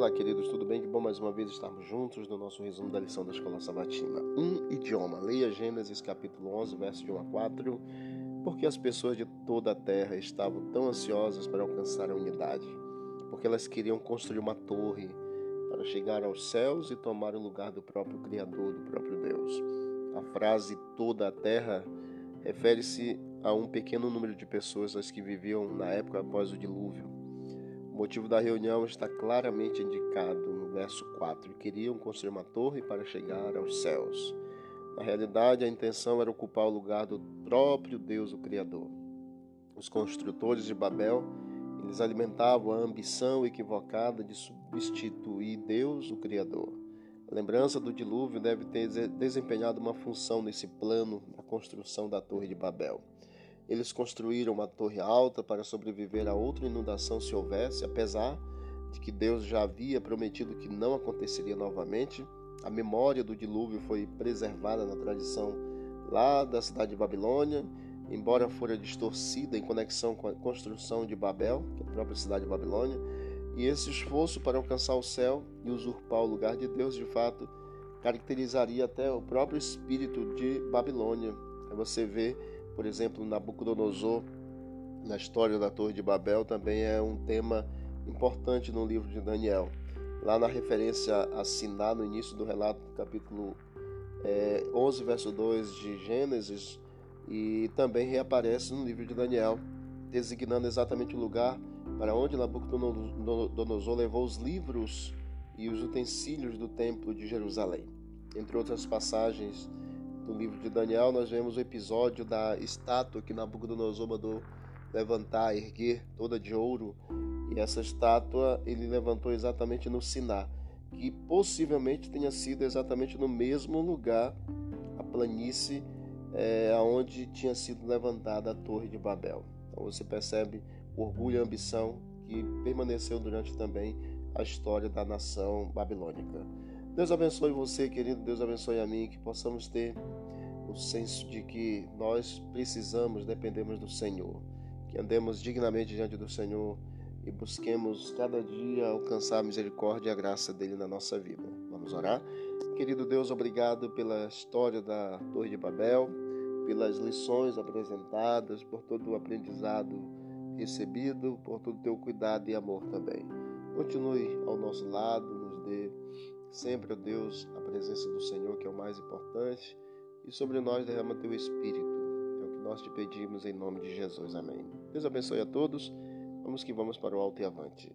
Olá, queridos, tudo bem? Que bom mais uma vez estarmos juntos no nosso resumo da lição da Escola Sabatina. Um idioma. Leia Gênesis capítulo 11, versos de 1 a 4. Porque as pessoas de toda a terra estavam tão ansiosas para alcançar a unidade? Porque elas queriam construir uma torre para chegar aos céus e tomar o lugar do próprio Criador, do próprio Deus. A frase toda a terra refere-se a um pequeno número de pessoas as que viviam na época após o dilúvio. O motivo da reunião está claramente indicado no verso 4. Queriam construir uma torre para chegar aos céus. Na realidade, a intenção era ocupar o lugar do próprio Deus, o Criador. Os construtores de Babel, eles alimentavam a ambição equivocada de substituir Deus, o Criador. A lembrança do dilúvio deve ter desempenhado uma função nesse plano da construção da Torre de Babel. Eles construíram uma torre alta para sobreviver a outra inundação se houvesse, apesar de que Deus já havia prometido que não aconteceria novamente. A memória do dilúvio foi preservada na tradição lá da cidade de Babilônia, embora fora distorcida em conexão com a construção de Babel, que é a própria cidade de Babilônia. E esse esforço para alcançar o céu e usurpar o lugar de Deus, de fato, caracterizaria até o próprio espírito de Babilônia. Você vê, por exemplo, Nabucodonosor, na história da Torre de Babel, também é um tema importante no livro de Daniel. Lá na referência a Siná, no início do relato, capítulo é, 11, verso 2 de Gênesis, e também reaparece no livro de Daniel, designando exatamente o lugar para onde Nabucodonosor levou os livros e os utensílios do templo de Jerusalém. Entre outras passagens do livro de Daniel, nós vemos o episódio da estátua que Nabucodonosor mandou levantar, erguer, toda de ouro. E essa estátua ele levantou exatamente no Siná, que possivelmente tenha sido exatamente no mesmo lugar, a planície é, onde tinha sido levantada a Torre de Babel. Então você percebe orgulho e ambição que permaneceu durante também a história da nação babilônica. Deus abençoe você, querido, Deus abençoe a mim, que possamos ter o senso de que nós precisamos, dependemos do Senhor, que andemos dignamente diante do Senhor e busquemos cada dia alcançar a misericórdia e a graça dele na nossa vida. Vamos orar? Querido Deus, obrigado pela história da Torre de Babel, pelas lições apresentadas, por todo o aprendizado recebido, por todo o teu cuidado e amor também. Continue ao nosso lado, nos dê sempre, ó Deus, a presença do Senhor, que é o mais importante, e sobre nós derrama teu Espírito. É o que nós te pedimos em nome de Jesus. Amém. Deus abençoe a todos. Vamos que vamos para o alto e avante.